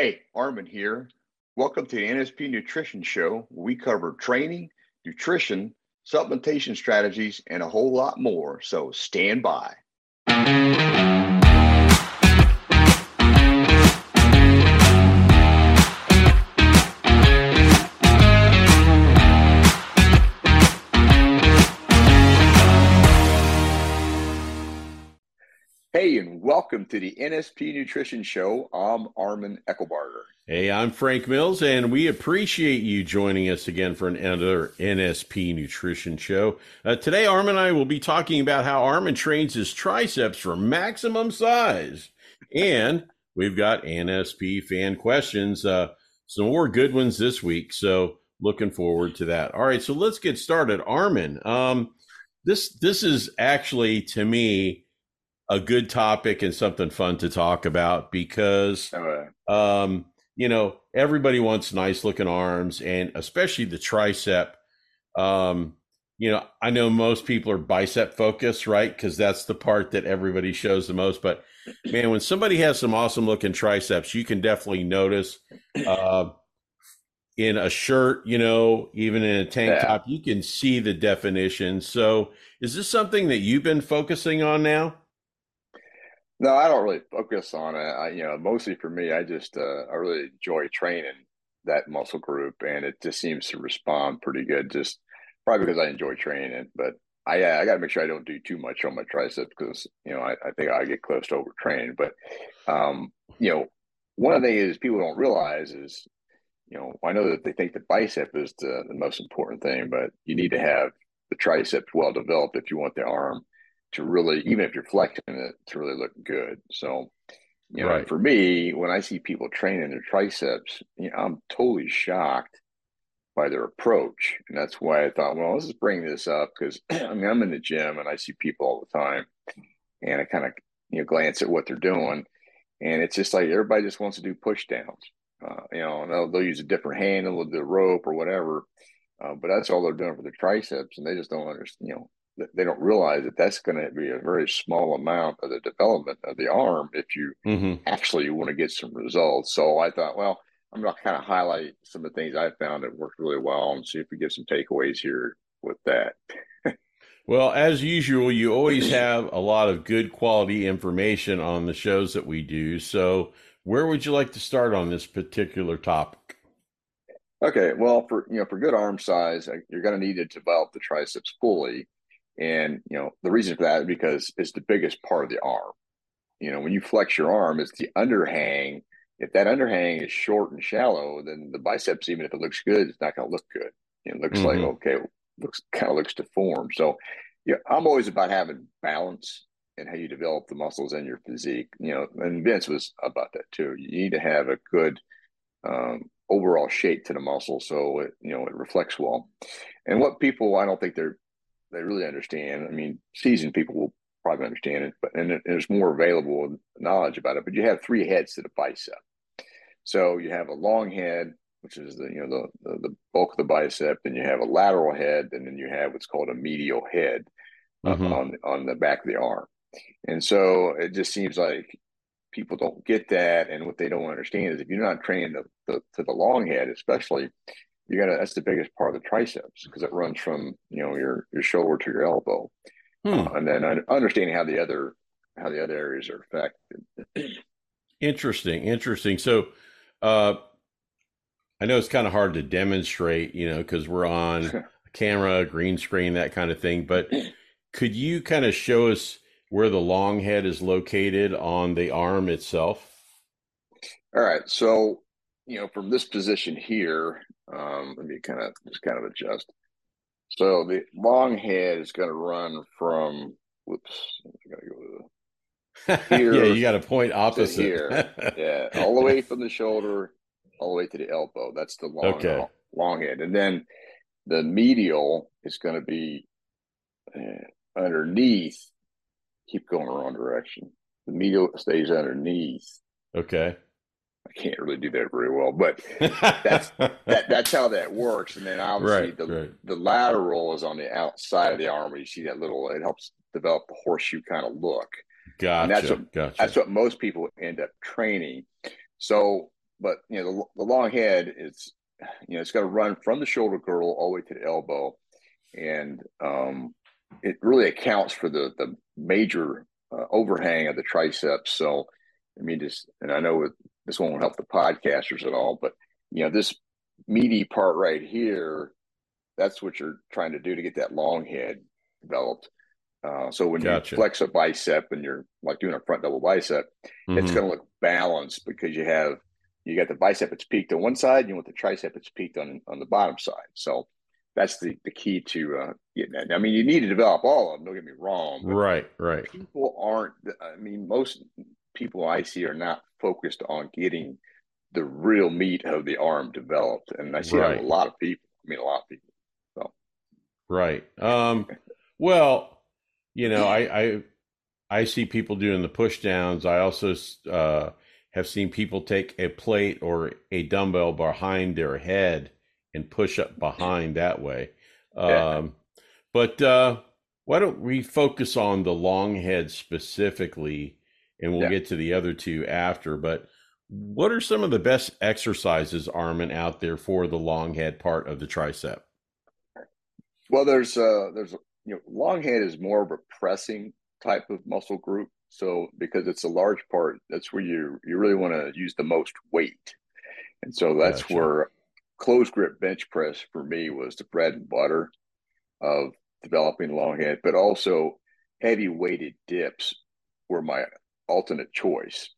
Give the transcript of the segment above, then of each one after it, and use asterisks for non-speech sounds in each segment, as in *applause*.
Hey, Armin here. Welcome to the NSP Nutrition Show. We cover training, nutrition, supplementation strategies, and a whole lot more. So stand by. Welcome to the NSP Nutrition Show. I'm Armin Eckelbarger. Hey, I'm Frank Mills, and we appreciate you joining us again for another NSP Nutrition Show. Uh, today, Armin and I will be talking about how Armin trains his triceps for maximum size. And we've got NSP fan questions, uh, some more good ones this week. So, looking forward to that. All right, so let's get started. Armin, um, this this is actually to me a good topic and something fun to talk about because um, you know everybody wants nice looking arms and especially the tricep. Um, you know i know most people are bicep focused right? Because that's the part that everybody shows the most. But man when somebody has some awesome looking triceps you can definitely notice uh, in a shirt you know even in a tank yeah. top you can see the definition. So is this something that you've been focusing on now no, I don't really focus on it. I, you know, mostly for me, I just uh, I really enjoy training that muscle group, and it just seems to respond pretty good. Just probably because I enjoy training it, but I I got to make sure I don't do too much on my tricep because you know I, I think I get close to overtraining. But um, you know, one of the things people don't realize is you know I know that they think the bicep is the, the most important thing, but you need to have the triceps well developed if you want the arm to really, even if you're flexing it, to really look good. So, you know, right. for me, when I see people training their triceps, you know, I'm totally shocked by their approach. And that's why I thought, well, let's just bring this up because *clears throat* I mean, I'm in the gym and I see people all the time and I kind of, you know, glance at what they're doing. And it's just like everybody just wants to do push downs. Uh, you know, they'll, they'll, use a different handle, of the rope or whatever. Uh, but that's all they're doing for their triceps, and they just don't understand. You know, they don't realize that that's going to be a very small amount of the development of the arm if you mm-hmm. actually want to get some results. So I thought, well, I'm going to kind of highlight some of the things I found that worked really well and see if we get some takeaways here with that. well, as usual, you always *clears throat* have a lot of good quality information on the shows that we do. So, where would you like to start on this particular topic? Okay, well, for you know, for good arm size, you're going to need to develop the triceps fully and, you know, the reason for that is because it's the biggest part of the arm. You know, when you flex your arm, it's the underhang. If that underhang is short and shallow, then the biceps, even if it looks good, it's not going to look good. It looks mm-hmm. like, okay, looks kind of looks deformed. So, yeah, I'm always about having balance and how you develop the muscles in your physique. You know, and Vince was about that too. You need to have a good um, overall shape to the muscle so it you know it reflects well. And what people I don't think they're they really understand. I mean, seasoned people will probably understand it, but and there's more available knowledge about it. But you have three heads to the bicep. So you have a long head, which is the you know the, the, the bulk of the bicep, then you have a lateral head, and then you have what's called a medial head uh, mm-hmm. on on the back of the arm. And so it just seems like people don't get that, and what they don't understand is if you're not training the, the to the long head, especially, you gotta that's the biggest part of the triceps because it runs from you know your your shoulder to your elbow. Hmm. uh, and then understanding how the other how the other areas are affected. Interesting interesting. So uh i know it's kind of hard to demonstrate you know because we're on *laughs* camera green screen that kind of thing but *clears throat* could you kind of show us where the long head is located on the arm itself? All right so you know from this position here um, let me kind of just kind of adjust. So the long head is going to run from. Whoops, I got to go to here. *laughs* yeah, you got a point opposite here. yeah, all the way from the shoulder, all the way to the elbow. That's the long okay. long head, and then the medial is going to be uh, underneath. Keep going the wrong direction. The medial stays underneath. Okay. I can't really do that very well, but that's *laughs* that, that's how that works. And then obviously right, the right. the lateral is on the outside of the arm. Where you see that little, it helps develop the horseshoe kind of look. Gotcha. And that's what gotcha. that's what most people end up training. So but you know, the, the long head is, you know, it's got to run from the shoulder girdle all the way to the elbow, and um, it really accounts for the the major uh, overhang of the triceps. So, I mean, just and I know this won't help the podcasters at all, but you know, this meaty part right here, that's what you're trying to do to get that long head developed. Uh, so when gotcha. you flex a bicep and you're like doing a front double bicep, mm-hmm. it's going to look balanced because you have you got the bicep it's peaked on one side, and you want the tricep it's peaked on on the bottom side. So that's the the key to uh, getting that. I mean, you need to develop all of them. Don't get me wrong. Right, right. People aren't. I mean, most people I see are not focused on getting the real meat of the arm developed, and I see right. a lot of people. I mean, a lot of people. So, right. Um. well you know, I, I I see people doing the push downs. I also uh, have seen people take a plate or a dumbbell behind their head and push up behind that way. Um, but uh, why don't we focus on the long head specifically, and we'll yeah. get to the other two after. But what are some of the best exercises, Armin, out there for the long head part of the tricep? Well, there's uh, there's you know, long head is more of a pressing type of muscle group. So because it's a large part, that's where you you really want to use the most weight. And so that's gotcha. where closed grip bench press for me was the bread and butter of developing long head, but also heavy weighted dips were my alternate choice.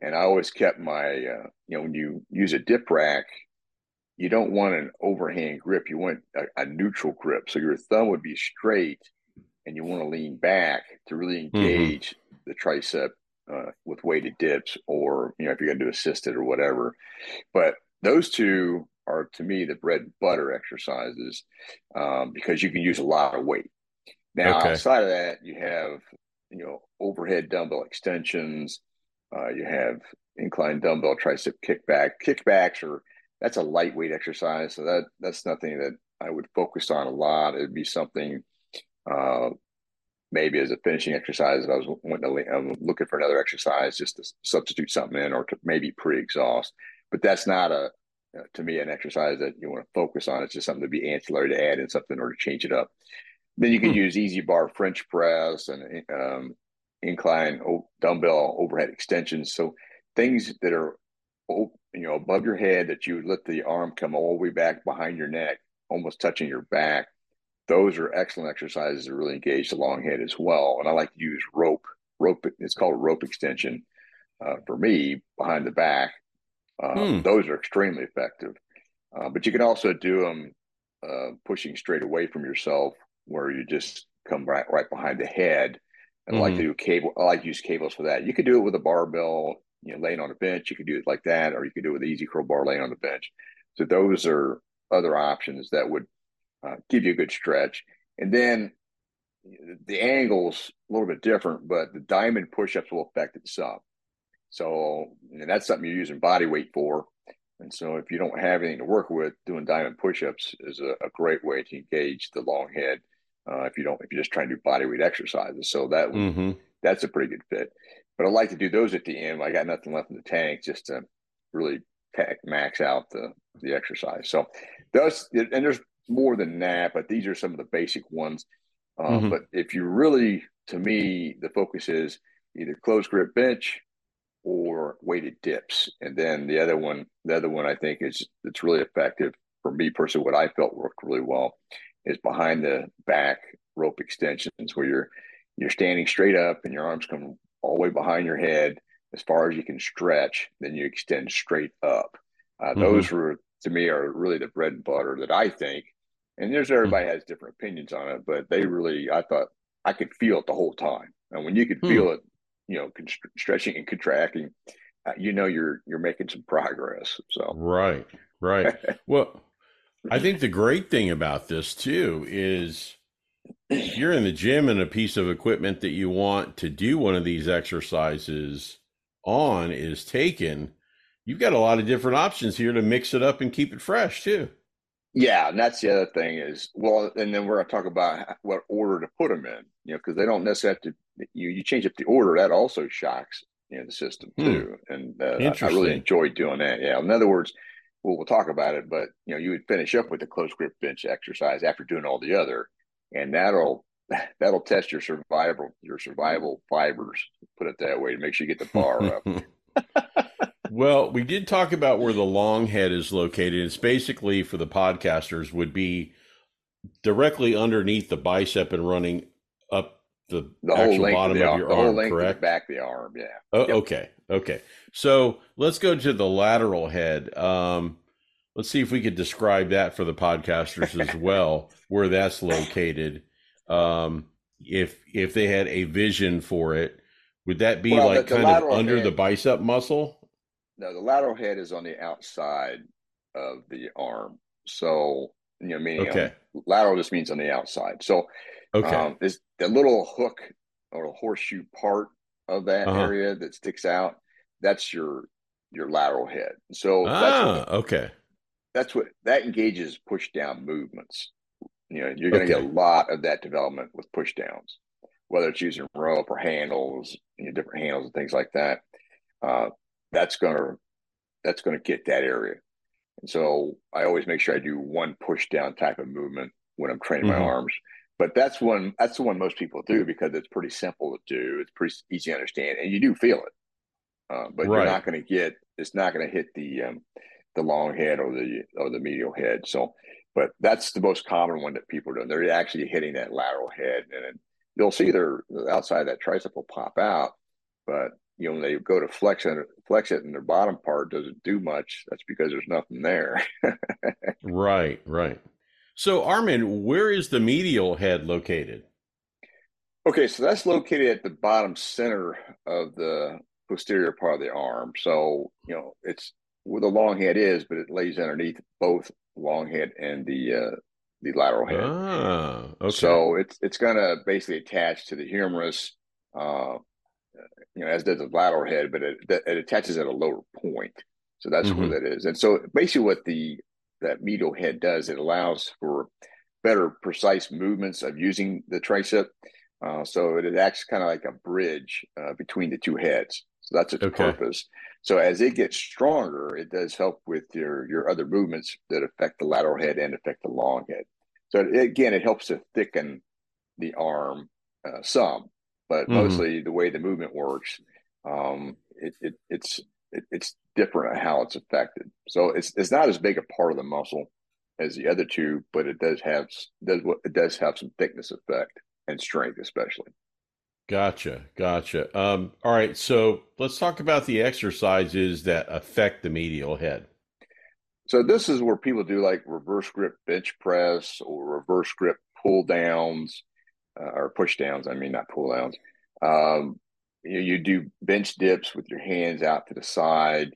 And I always kept my, uh, you know, when you use a dip rack, you don't want an overhand grip. You want a, a, neutral grip. So your thumb would be straight and you want to lean back to really mm-hmm. engage mm-hmm. the tricep uh, with weighted dips or, you know, if you're going to do assisted or whatever. But those two are, to me, the bread and butter exercises um, because you can use a lot of weight. Now, okay. outside of that, you have, you know, overhead dumbbell extensions. Uh, you have incline dumbbell tricep kickback. Kickbacks are that's a lightweight exercise. So that that's nothing that I would focus on a lot. It'd be something uh, maybe as a finishing exercise if I was wanting to, I'm looking for another exercise just to substitute something in or to maybe pre-exhaust. But that's not a uh, to me an exercise that you want to focus on. It's just something to be ancillary to add in something or to change it up. Then you can hmm. use EZ bar French press and um, incline dumbbell overhead extensions. So things that are you know, above your head that you would let the arm come all the way back behind your neck, almost touching your back. Those are excellent exercises to really engage the long head as well. And I like to use rope. Rope, it's called rope extension uh, for me behind the back. Uh, hmm. Those are extremely effective. Uh, but you can also do them uh, pushing straight away from yourself, where you just come right right behind the head. And mm-hmm. I like to do cable. I like to use cables for that. You could do it with a barbell you know, laying on a bench, you could do it like that, or you could do it with easy curl bar laying on the bench. So those are other options that would uh, give you a good stretch. And then the angles a little bit different, but the diamond push-ups will affect it some. So and that's something you're using body weight for. And so if you don't have anything to work with, doing diamond push-ups is a, a great way to engage the long head. Uh, if you don't, if you're just trying to do body weight exercises, so that mm-hmm. that's a pretty good fit. But I like to do those at the end. I got nothing left in the tank just to really pack, max out the the exercise. So those and there's more than that, but these are some of the basic ones. Um, mm-hmm. But if you really, to me, the focus is either close grip bench or weighted dips, and then the other one, the other one I think is it's really effective for me personally. What I felt worked really well is behind the back rope extensions, where you're you're standing straight up and your arms come all the way behind your head as far as you can stretch. Then you extend straight up. Uh, mm-hmm. Those were to me are really the bread and butter that I think. And there's everybody mm-hmm. has different opinions on it, but they really I thought I could feel it the whole time. And when you could feel mm-hmm. it, you know, stretching and contracting, uh, you know you're you're making some progress. So right, right. *laughs* well, I think the great thing about this too is if you're in the gym and a piece of equipment that you want to do one of these exercises on is taken, you've got a lot of different options here to mix it up and keep it fresh too. Yeah, and that's the other thing is well, and then we're going to talk about what order to put them in, you know, because they don't necessarily have to. You you change up the order, that also shocks you know the system hmm. too, hmm. and uh, I, I really enjoy doing that. Yeah, in other words, well, we'll talk about it, but you know, you would finish up with the close grip bench exercise after doing all the other, and that'll *laughs* that'll test your survival your survival fibers. Put it that way to make sure you get the bar up. *laughs* well, we did talk about where the long head is located. It's basically for the podcasters would be directly underneath the bicep and running up the, the actual bottom of, of, your the arm, whole correct? back the arm, yeah. Oh, yep. Okay, okay. So let's go to the lateral head. Um, let's see if we could describe that for the podcasters as *laughs* well, where that's located. Um, if if they had a vision for it, would that be well, like the, the kind of under head, the bicep muscle? No, the lateral head is on the outside of the arm. So you know, meaning okay. Um, lateral just means on the outside. So okay, um, is the little hook or horseshoe part of that uh-huh. area that sticks out. That's your your lateral head. So ah, that's what, okay. That's what that engages push down movements. You know, you're going to okay. get a lot of that development with push downs, whether it's using rope or handles, you know, different handles and things like that. Uh, that's going to that's going to get that area. And so I always make sure I do one push down type of movement when I'm training mm-hmm. my arms. But that's one that's the one most people do because it's pretty simple to do. It's pretty easy to understand, and you do feel it. Uh, but right. you're not going to get it's not going to hit the um, the long head or the or the medial head. So, but that's the most common one that people do. They're actually hitting that lateral head, and you'll see their outside that tricep will pop out. But you know, when they go to flex it, flex it, and their bottom part doesn't do much. That's because there's nothing there. *laughs* right, right. So, Armin, where is the medial head located? Okay, so that's located at the bottom center of the posterior part of the arm. So, you know, it's where the long head is, but it lays underneath both long head and the uh, the lateral head. Ah, okay. So it's it's going to basically attach to the humerus, uh, you know, as does the lateral head, but it, it attaches at a lower point. So that's mm-hmm. where that is. And so basically, what the that medial head does, it allows for better precise movements of using the tricep. Uh, so it acts kind of like a bridge uh, between the two heads. That's its okay. purpose. So as it gets stronger, it does help with your your other movements that affect the lateral head and affect the long head. So it, again, it helps to thicken the arm uh, some, but mm-hmm. mostly the way the movement works, um, it, it, it's it, it's different how it's affected. So it's it's not as big a part of the muscle as the other two, but it does have does what it does have some thickness effect and strength, especially. Gotcha, gotcha. Um, all right, so let's talk about the exercises that affect the medial head. So this is where people do like reverse grip bench press or reverse grip pull downs uh, or push downs. I mean, not pull downs. Um, you, you do bench dips with your hands out to the side.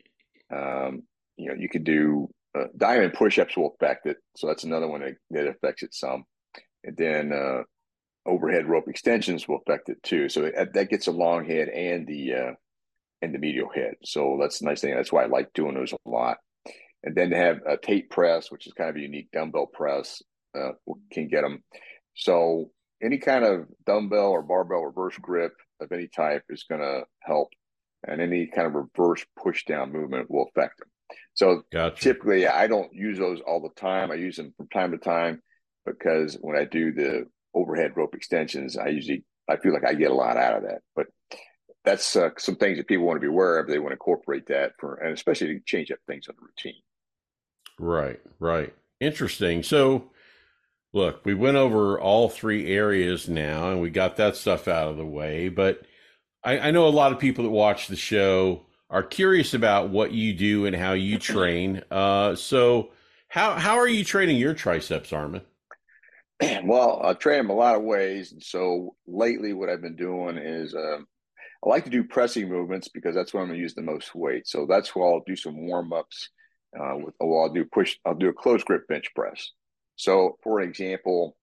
Um, you know, you could do uh, diamond push-ups will affect it, so that's another one that, that affects it some. And then uh, overhead rope extensions will affect it too. So it, that gets a long head and the uh, and the medial head. So that's a nice thing. That's why I like doing those a lot. And then to have a Tate press, which is kind of a unique dumbbell press, uh, can get them. So any kind of dumbbell or barbell reverse grip of any type is going to help, and any kind of reverse push down movement will affect them. So gotcha. typically, I don't use those all the time. I use them from time to time because when I do the overhead rope extensions, I usually I feel like I get a lot out of that. But that's uh, some things that people want to be aware of. They want to incorporate that for, and especially to change up things on the routine. Right, right. Interesting. So look, we went over all three areas now and we got that stuff out of the way. But I, I, know a lot of people that watch the show are curious about what you do and how you train. Uh, so, how, how are you training your triceps, Armin? *clears throat* Well, I train them a lot of ways. And so lately, what I've been doing is um, I like to do pressing movements because that's when I'm going to use the most weight. So that's where I'll do some warm ups. Uh, with, well, I'll do push. I'll do a close grip bench press. So, for example,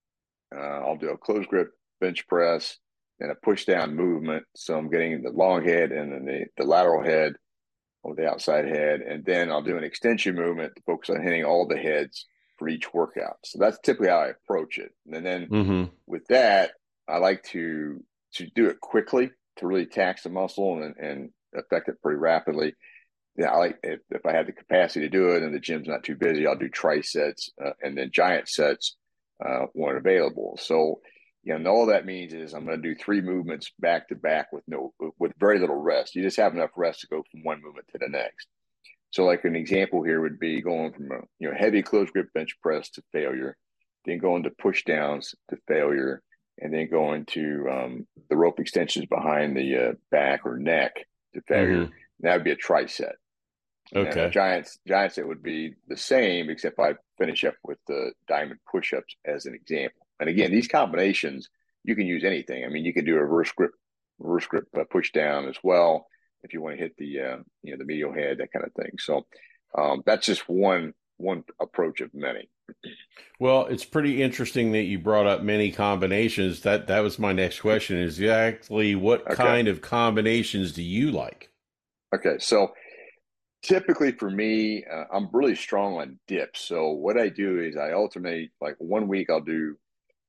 uh, I'll do a close grip bench press and a push down movement. So I'm getting the long head and then the, the lateral head or the outside head. And then I'll do an extension movement to focus on hitting all the heads for each workout. So that's typically how I approach it. And then mm-hmm. with that, I like to to do it quickly to really tax the muscle and and affect it pretty rapidly. Yeah, I like if, if I have the capacity to do it and the gym's not too busy, I'll do trisets uh, and then giant sets uh, when available. So, you know, and all that means is I'm going to do three movements back to back with no with very little rest. You just have enough rest to go from one movement to the next. So, like an example here would be going from a you know heavy close grip bench press to failure, then going to push downs to failure, and then going to um, the rope extensions behind the uh, back or neck to failure. Mm-hmm. That would be a triset. Okay. Giants Giants it would be the same except I finish up with the diamond push-ups as an example. And again, these combinations you can use anything. I mean, you can do a reverse grip reverse grip uh, push down as well if you want to hit the uh, you know the medial head that kind of thing. So um, that's just one one approach of many. Well, it's pretty interesting that you brought up many combinations. That that was my next question. Is exactly what okay. kind of combinations do you like? Okay, so typically for me, uh, I'm really strong on dips. So what I do is I alternate. Like one week I'll do,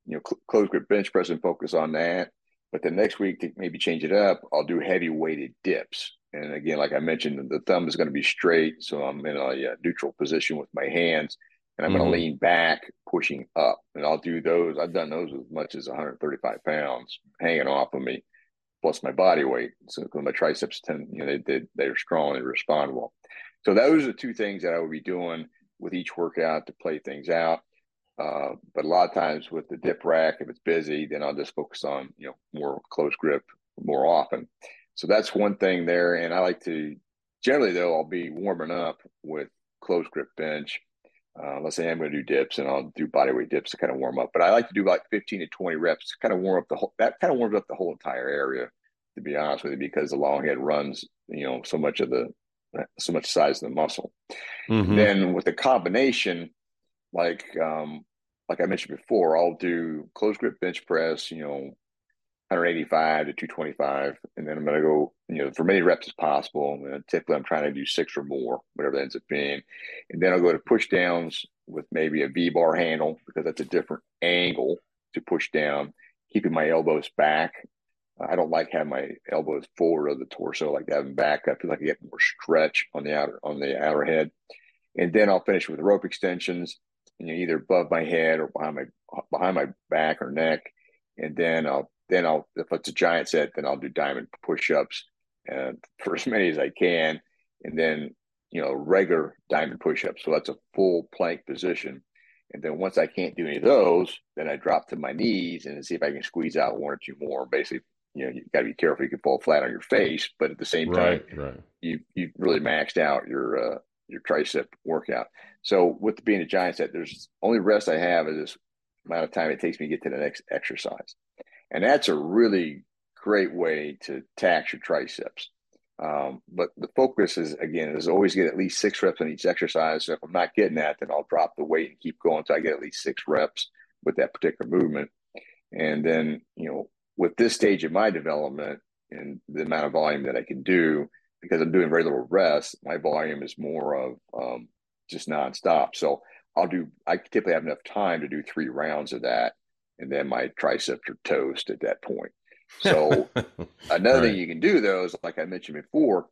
you know, cl- close grip bench press and focus on that. But the next week to maybe change it up, I'll do heavy weighted dips. And again, like I mentioned, the thumb is going to be straight, so I'm in a, a neutral position with my hands, and I'm mm-hmm. going to lean back, pushing up. And I'll do those. I've done those as much as 135 pounds hanging off of me, plus my body weight. So my triceps tend, you know, they they they're strong and respond well. So those are the two things that I would be doing with each workout to play things out. Uh, but a lot of times with the dip rack, if it's busy, then I'll just focus on you know more close grip more often. So that's one thing there. And I like to generally though I'll be warming up with close grip bench. Uh, let's say I'm going to do dips and I'll do body weight dips to kind of warm up. But I like to do like 15 to 20 reps to kind of warm up the whole. That kind of warms up the whole entire area, to be honest with you, because the long head runs you know so much of the so much size of the muscle. Mm-hmm. Then with the combination, like um, like I mentioned before, I'll do close grip bench press, you know, 185 to 225, and then I'm going to go, you know, for many reps as possible. And typically, I'm trying to do six or more, whatever that ends up being, and then I'll go to push downs with maybe a V bar handle because that's a different angle to push down, keeping my elbows back. I don't like having my elbows forward of the torso, like having back. I feel like I get more stretch on the outer on the outer head, and then I'll finish with rope extensions you know, either above my head or behind my behind my back or neck, and then I'll then I'll if it's a giant set, then I'll do diamond push-ups and *laughs* for as many as I can, and then you know regular diamond push-ups. So that's a full plank position. And then once I can't do any of those, then I drop to my knees and see if I can squeeze out one or two more. Basically, you know, you got to be careful. You can fall flat on your face, but at the same time, right, right. you you really maxed out your uh, your tricep workout. So with being a giant set, there's only rest I have is this amount of time it takes me to get to the next exercise. And that's a really great way to tax your triceps. Um, but the focus is again is always get at least six reps on each exercise. So if I'm not getting that, then I'll drop the weight and keep going until I get at least six reps with that particular movement. And then, you know, with this stage of my development and the amount of volume that I can do, because I'm doing very little rest, my volume is more of um, just nonstop. So I'll do, I typically have enough time to do three rounds of that. And then my triceps are toast at that point. So *laughs* another right. thing you can do though is like I mentioned before,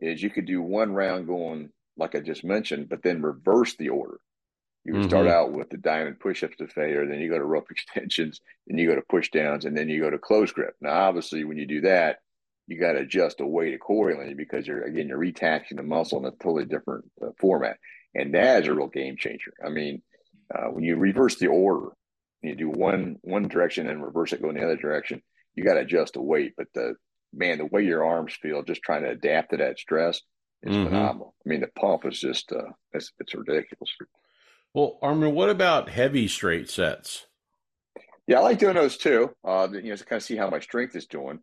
is you could do one round going like I just mentioned, but then reverse the order. You mm-hmm. start out with the diamond push-ups to failure, then you go to rope *laughs* extensions, then you go to push downs, and then you go to close grip. Now, obviously, when you do that, you got to adjust the weight accordingly because you're again you're retaxing the muscle in a totally different uh, format, and that's a real game changer. I mean, uh, when you reverse the order, you do one one direction and reverse it, go in the other direction. You got to adjust the weight, but the man, the way your arms feel, just trying to adapt to that stress is mm-hmm. phenomenal. I mean, the pump is just uh, it's, it's ridiculous. Well, Armin, what about heavy straight sets? Yeah, I like doing those too. Uh, you know, to kind of see how my strength is doing.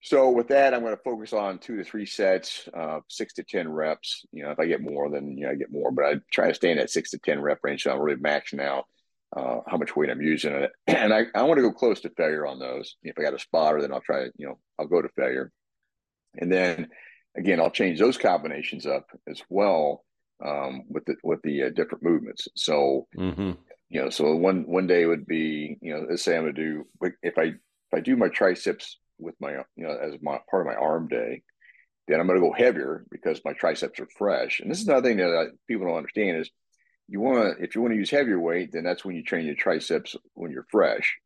So with that, I'm going to focus on two to three sets, uh, six to ten reps. You know, if I get more, then you know I get more. But I try to stay in that six to ten rep range, so I'm really maxing out uh, how much weight I'm using. *clears throat* And I, I want to go close to failure on those. If I got a spotter, then I'll try. You know, I'll go to failure, and then again, I'll change those combinations up as well um, with the with the uh, different movements. So. Mm-hmm. You know, so one one day would be, you know, let's say I'm gonna do if I if I do my triceps with my you know as my part of my arm day then I'm going to go heavier because my triceps are fresh. And this is another thing that uh, people don't understand is you want to if you want to use heavier weight, then that's when you train your triceps when you're fresh.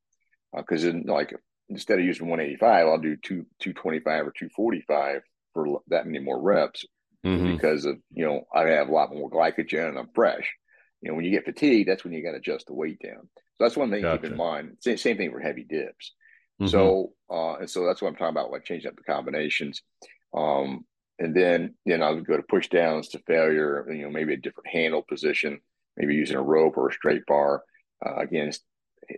Because uh, like instead of using 185, I'll do two 225 or 245 for that many more reps mm-hmm. because of you know I have a lot more glycogen and I'm fresh. You know, when you get fatigued, that's when you got to adjust the weight down. So that's one thing gotcha. to keep in mind. Same, same thing for heavy dips. Mm-hmm. So uh, and so that's what I'm talking about, like changing up the combinations. Um, and then then I would go to push downs to failure. You know, maybe a different handle position, maybe using a rope or a straight bar. Uh, again, as,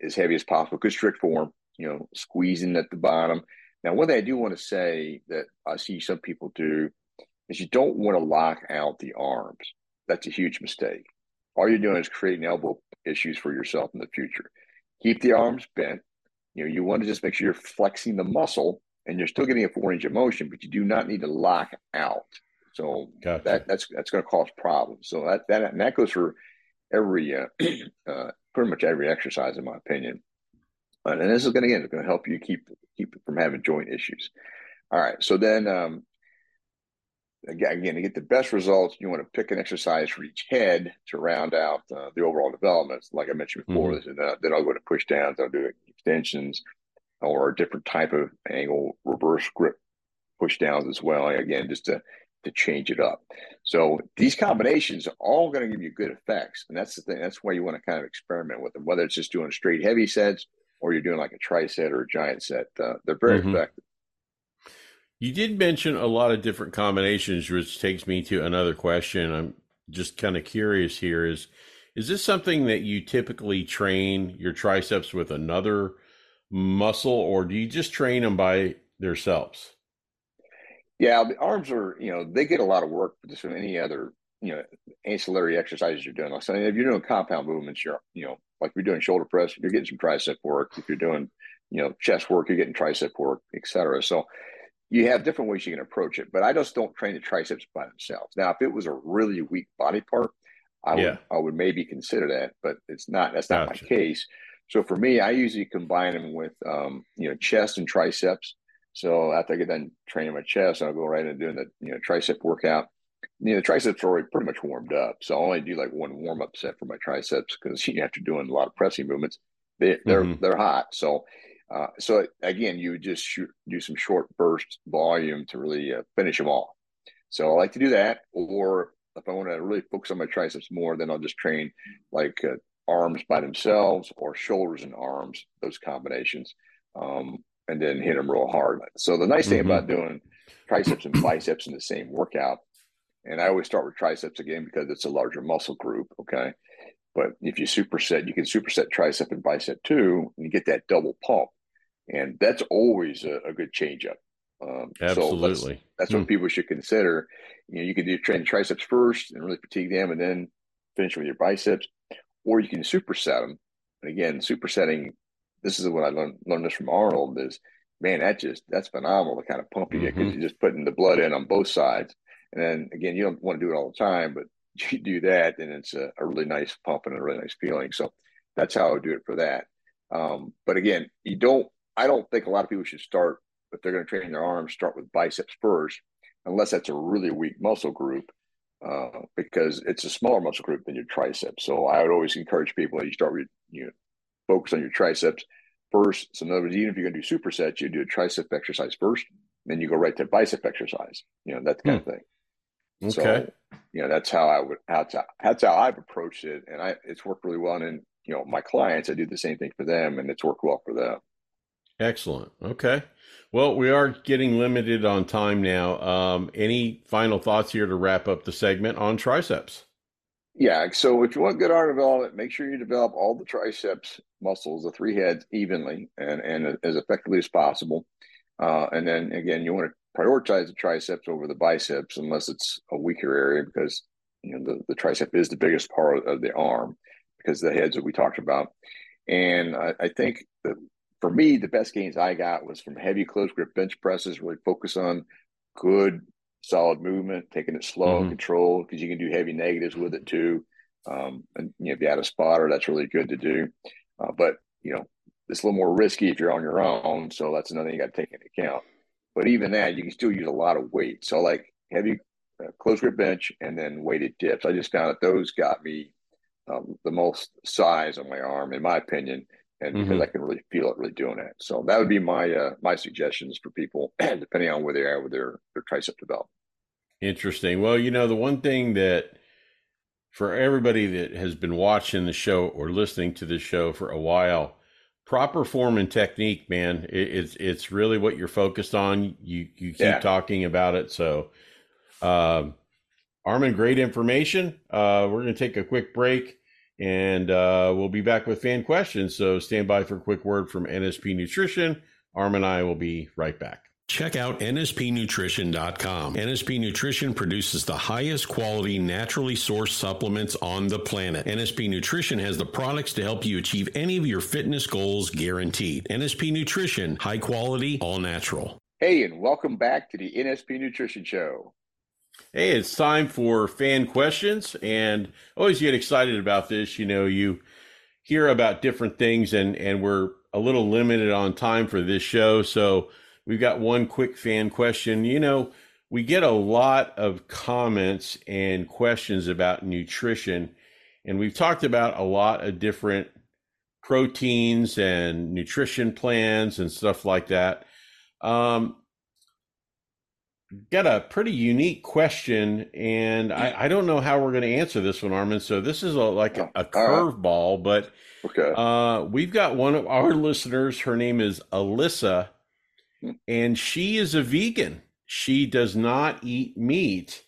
as heavy as possible. Good strict form. You know, squeezing at the bottom. Now, one thing I do want to say that I see some people do is you don't want to lock out the arms. That's a huge mistake. All you're doing is creating elbow issues for yourself in the future. Keep the arms bent. You know, you want to just make sure you're flexing the muscle and you're still getting a four inch of motion, but you do not need to lock out. So gotcha. that that's that's going to cause problems. So that that and that goes for every uh, *clears throat* uh, pretty much every exercise, in my opinion. And this is going to again, going to help you keep keep from having joint issues. All right. So then um, again, to get the best results, you want to pick an exercise for each head to round out uh, the overall development. Like I mentioned before, mm-hmm. uh, then I'll go to push downs, I'll do extensions or a different type of angle reverse grip push downs as well. Again, just to to change it up. So these combinations are all going to give you good effects, and that's the thing. That's why you want to kind of experiment with them, whether it's just doing straight heavy sets or you're doing like a tri-set or a giant set. Uh, they're very mm-hmm. effective. You did mention a lot of different combinations, which takes me to another question. I'm just kind of curious here is is this something that you typically train your triceps with another muscle or do you just train them by themselves? Yeah, the arms are, you know, they get a lot of work just from any other, you know, ancillary exercises you're doing. Like so if you're doing compound movements, you're, you know, like you're doing shoulder press, you're getting some tricep work. If you're doing, you know, chest work, you're getting tricep work, etc. So you have different ways you can approach it, but I just don't train the triceps by themselves. Now, if it was a really weak body part, I yeah. would I would maybe consider that, but it's not. That's not gotcha. my case. So for me, I usually combine them with um, you know chest and triceps. So after I get done training my chest, I'll go right into doing the you know tricep workout. You know, the triceps are already pretty much warmed up, so I only do like one warm up set for my triceps because *laughs* you have to doing a lot of pressing movements, they, they're mm-hmm. they're hot. So uh, so again, you would just shoot, do some short burst volume to really uh, finish them off. So I like to do that. Or if I want to really focus on my triceps more, then I'll just train like uh, arms by themselves or shoulders and arms, those combinations, um, and then hit them real hard. So the nice thing mm-hmm. about doing triceps and biceps in the same workout, and I always start with triceps again because it's a larger muscle group. Okay. But if you superset, you can superset tricep and bicep too, and you get that double pump and that's always a, a good changeup. Um, Absolutely, so that's, that's hmm. what people should consider. You know, you can do train triceps first and really fatigue them, and then finish with your biceps, or you can superset them. And again, supersetting. This is what I learned learned this from Arnold. Is man, that just that's phenomenal. The kind of pump you get because mm-hmm. you're just putting the blood in on both sides. And then again, you don't want to do it all the time, but you do that, and it's a, a really nice pump and a really nice feeling. So that's how I would do it for that. Um, but again, you don't I don't think a lot of people should start if they're going to train their arms start with biceps first, unless that's a really weak muscle group, uh, because it's a smaller muscle group than your triceps. So I would always encourage people that you start with you know, focus on your triceps first. So in other words, even if you're going to do supersets, you do a tricep exercise first, then you go right to bicep exercise. You know that kind hmm. of thing. Okay. So you know that's how I would that's how, that's how I've approached it, and I it's worked really well. And you know my clients, I do the same thing for them, and it's worked well for them. Excellent. Okay. Well, we are getting limited on time now. Um, any final thoughts here to wrap up the segment on triceps? Yeah. So if you want good arm development, make sure you develop all the triceps muscles, the three heads, evenly and, and as effectively as possible. Uh, and then again, you want to prioritize the triceps over the biceps unless it's a weaker area because you know the, the tricep is the biggest part of the arm because the heads that we talked about. And I, I think for me, the best gains I got was from heavy close grip bench presses, really focus on good, solid movement, taking it slow mm-hmm. and controlled because you can do heavy negatives with it too. Um, and you know, if you had a spotter, that's really good to do. Uh, but you know, it's a little more risky if you're on your own. So that's another thing you got to take into account. But even that, you can still use a lot of weight. So like heavy uh, close grip bench and then weighted dips. I just found that those got me um, the most size on my arm, in my opinion, and because mm-hmm. I can really feel it really doing it. So that would be my uh, my suggestions for people, *clears throat* depending on where they are with their their tricep development. Interesting. Well, you know, the one thing that for everybody that has been watching the show or listening to the show for a while, proper form and technique, man, it, it's it's really what you're focused on. You you keep yeah. talking about it, so. Um, Armin, great information. Uh, we're going to take a quick break and uh, we'll be back with fan questions. So stand by for a quick word from NSP Nutrition. Armin and I will be right back. Check out nspnutrition.com. NSP Nutrition produces the highest quality, naturally sourced supplements on the planet. NSP Nutrition has the products to help you achieve any of your fitness goals guaranteed. NSP Nutrition, high quality, all natural. Hey, and welcome back to the NSP Nutrition Show. Hey, it's time for fan questions, and always get excited about this. You know, you hear about different things, and and we're a little limited on time for this show, so we've got one quick fan question. You know, we get a lot of comments and questions about nutrition, and we've talked about a lot of different proteins and nutrition plans and stuff like that. Um, got a pretty unique question, and I, I don't know how we're going to answer this one, Armin. So this is a, like a, a curveball, but okay. uh, we've got one of our listeners. Her name is Alyssa. And she is a vegan. She does not eat meat,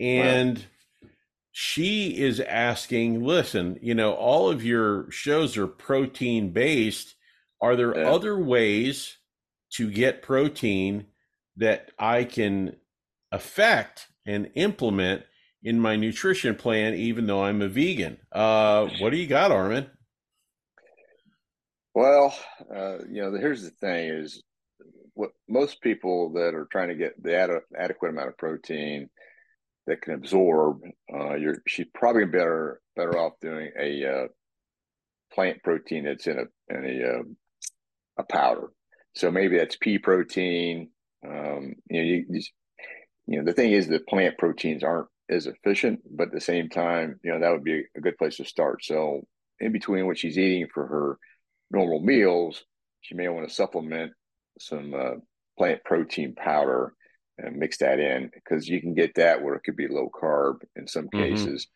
and wow. she is asking, "Listen, you know, all of your shows are protein based. Are there yeah. other ways to get protein?" that I can affect and implement in my nutrition plan, even though I'm a vegan. Uh, what do you got, Armin? Well, uh, you know, here's the thing: is what most people that are trying to get the ad- adequate amount of protein that can absorb, uh, you're she's probably better better off doing a uh, plant protein that's in a in a uh, a powder. So maybe that's pea protein, um, you know, you, you, you know, the thing is that plant proteins aren't as efficient, but at the same time, you know, that would be a good place to start. So in between what she's eating for her normal meals, she may want to supplement some uh, plant protein powder and mix that in because you can get that where it could be low carb in some mm-hmm. cases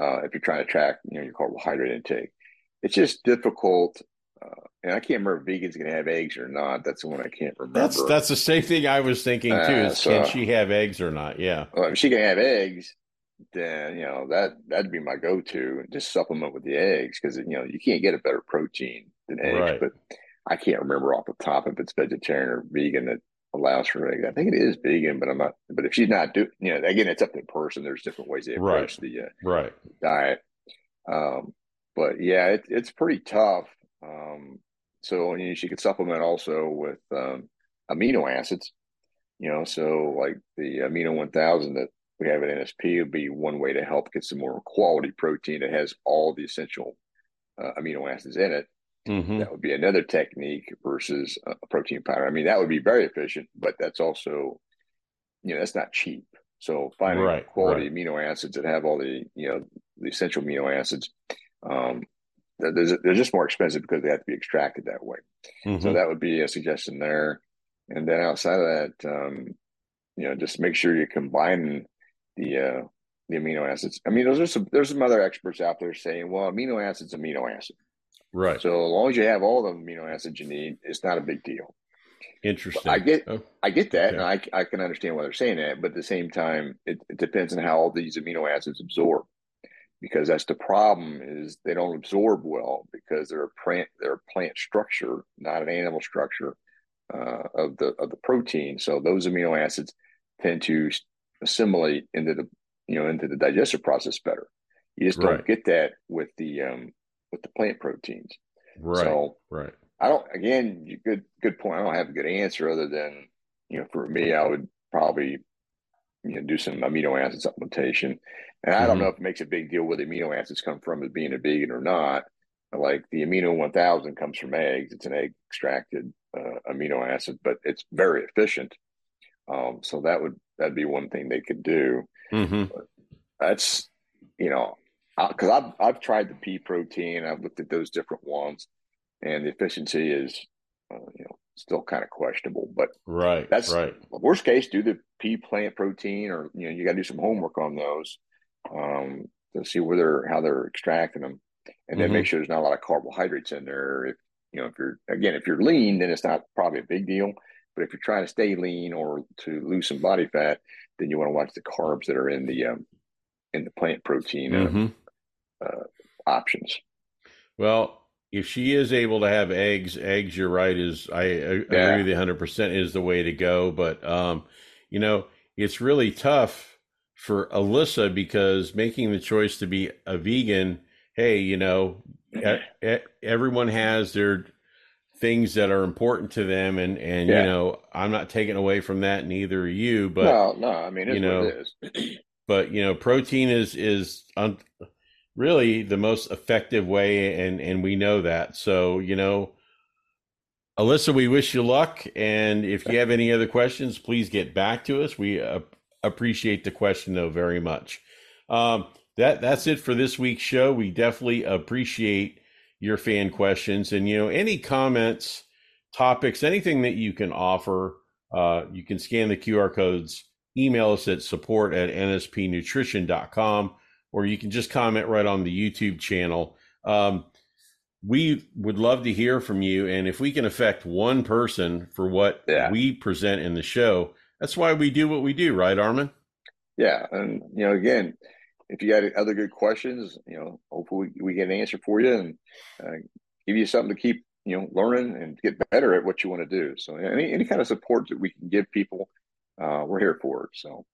uh, if you're trying to track you know your carbohydrate intake. It's just difficult uh, and I can't remember if vegans can have eggs or not. That's the one I can't remember. That's that's the same thing I was thinking too. Uh, is so, can she have eggs or not? Yeah. Well, if she can have eggs, then you know that that'd be my go-to. And just supplement with the eggs because you know you can't get a better protein than eggs. Right. But I can't remember off the top if it's vegetarian or vegan that allows for eggs. I think it is vegan, but I'm not. But if she's not doing, you know, again, it's up to the person. There's different ways they approach right. the uh, right diet. Um, but yeah, it, it's pretty tough um, so you know, she could supplement also with um, amino acids. You know, so like the amino 1000 that we have at NSP would be one way to help get some more quality protein that has all the essential uh, amino acids in it. Mm-hmm. That would be another technique versus a protein powder. I mean, that would be very efficient, but that's also, you know, that's not cheap. So finding right, quality right. amino acids that have all the, you know, the essential amino acids, um, they're, they're just more expensive because they have to be extracted that way. Mm-hmm. So that would be a suggestion there. And then outside of that, um, you know, just make sure you're combining the uh, the amino acids. I mean, there's some there's some other experts out there saying, well, amino acids, amino acid. Right. So as long as you have all the amino acids you need, it's not a big deal. Interesting. But I get oh, I get that, okay. and I I can understand why they're saying that, but at the same time, it, it depends on how all these amino acids absorb because that's the problem is they don't absorb well because they're a plant they're a plant structure not an animal structure uh, of the of the protein so those amino acids tend to assimilate into the you know into the digestive process better you just don't get that with the um with the plant proteins right so right i don't again good good point i don't have a good answer other than you know for me i would probably you know do some amino acid supplementation and I don't mm-hmm. know if it makes a big deal where the amino acids come from as being a vegan or not. Like the amino 1000 comes from eggs. It's an egg extracted uh, amino acid, but it's very efficient. Um, so that would that'd be one thing they could do. Mm-hmm. That's you know because I've I've tried the pea protein. I've looked at those different ones, and the efficiency is uh, you know still kind of questionable. But right, that's right. Worst case, do the pea plant protein, or you know you got to do some homework on those um, to see where they're how they're extracting them, and then mm-hmm. make sure there's not a lot of carbohydrates in there. If you know if you're again if you're lean, then it's not probably a big deal. But if you're trying to stay lean or to lose some body fat, then you want to watch the carbs that are in the um, in the plant protein uh, mm-hmm. Uh, options. Well, if she is able to have eggs, eggs, you're right. Is I, I yeah. agree with you 100 percent is the way to go. But um, you know, it's really tough for Alyssa because making the choice to be a vegan. Hey, you know, everyone has their things that are important to them and and yeah. you know i'm not taking away from that neither are you but no no i mean you know *clears throat* but you know protein is is un, really the most effective way and and we know that. So you know alyssa we wish you luck and if you have any other questions please get back to us. We uh, appreciate the question though very much. Um, that that's it for this week's show. We definitely appreciate your fan questions and you know any comments topics anything that you can offer uh, you can scan the qr codes email us at support at nspnutrition.com or you can just comment right on the youtube channel um, we would love to hear from you and if we can affect one person for what yeah. we present in the show that's why we do what we do right armin yeah and you know again if you got other good questions, you know, hopefully we, get an answer for you and uh, give you something to keep, you know, learning and get better at what you want to do. So any, any kind of support that we can give people, uh, we're here for it. So.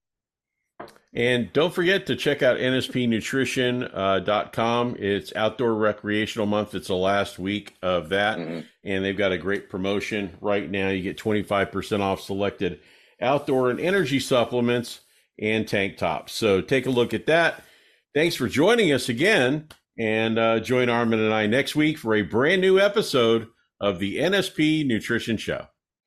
And don't forget to check out nspnutrition.com. Uh, it's outdoor recreational month. It's the last week of that. Mm-hmm. And they've got a great promotion right now. You get 25% off selected outdoor and energy supplements and tank tops. So take a look at that. Thanks for joining us again. And uh, join Armin and I next week for a brand new episode of the NSP Nutrition Show.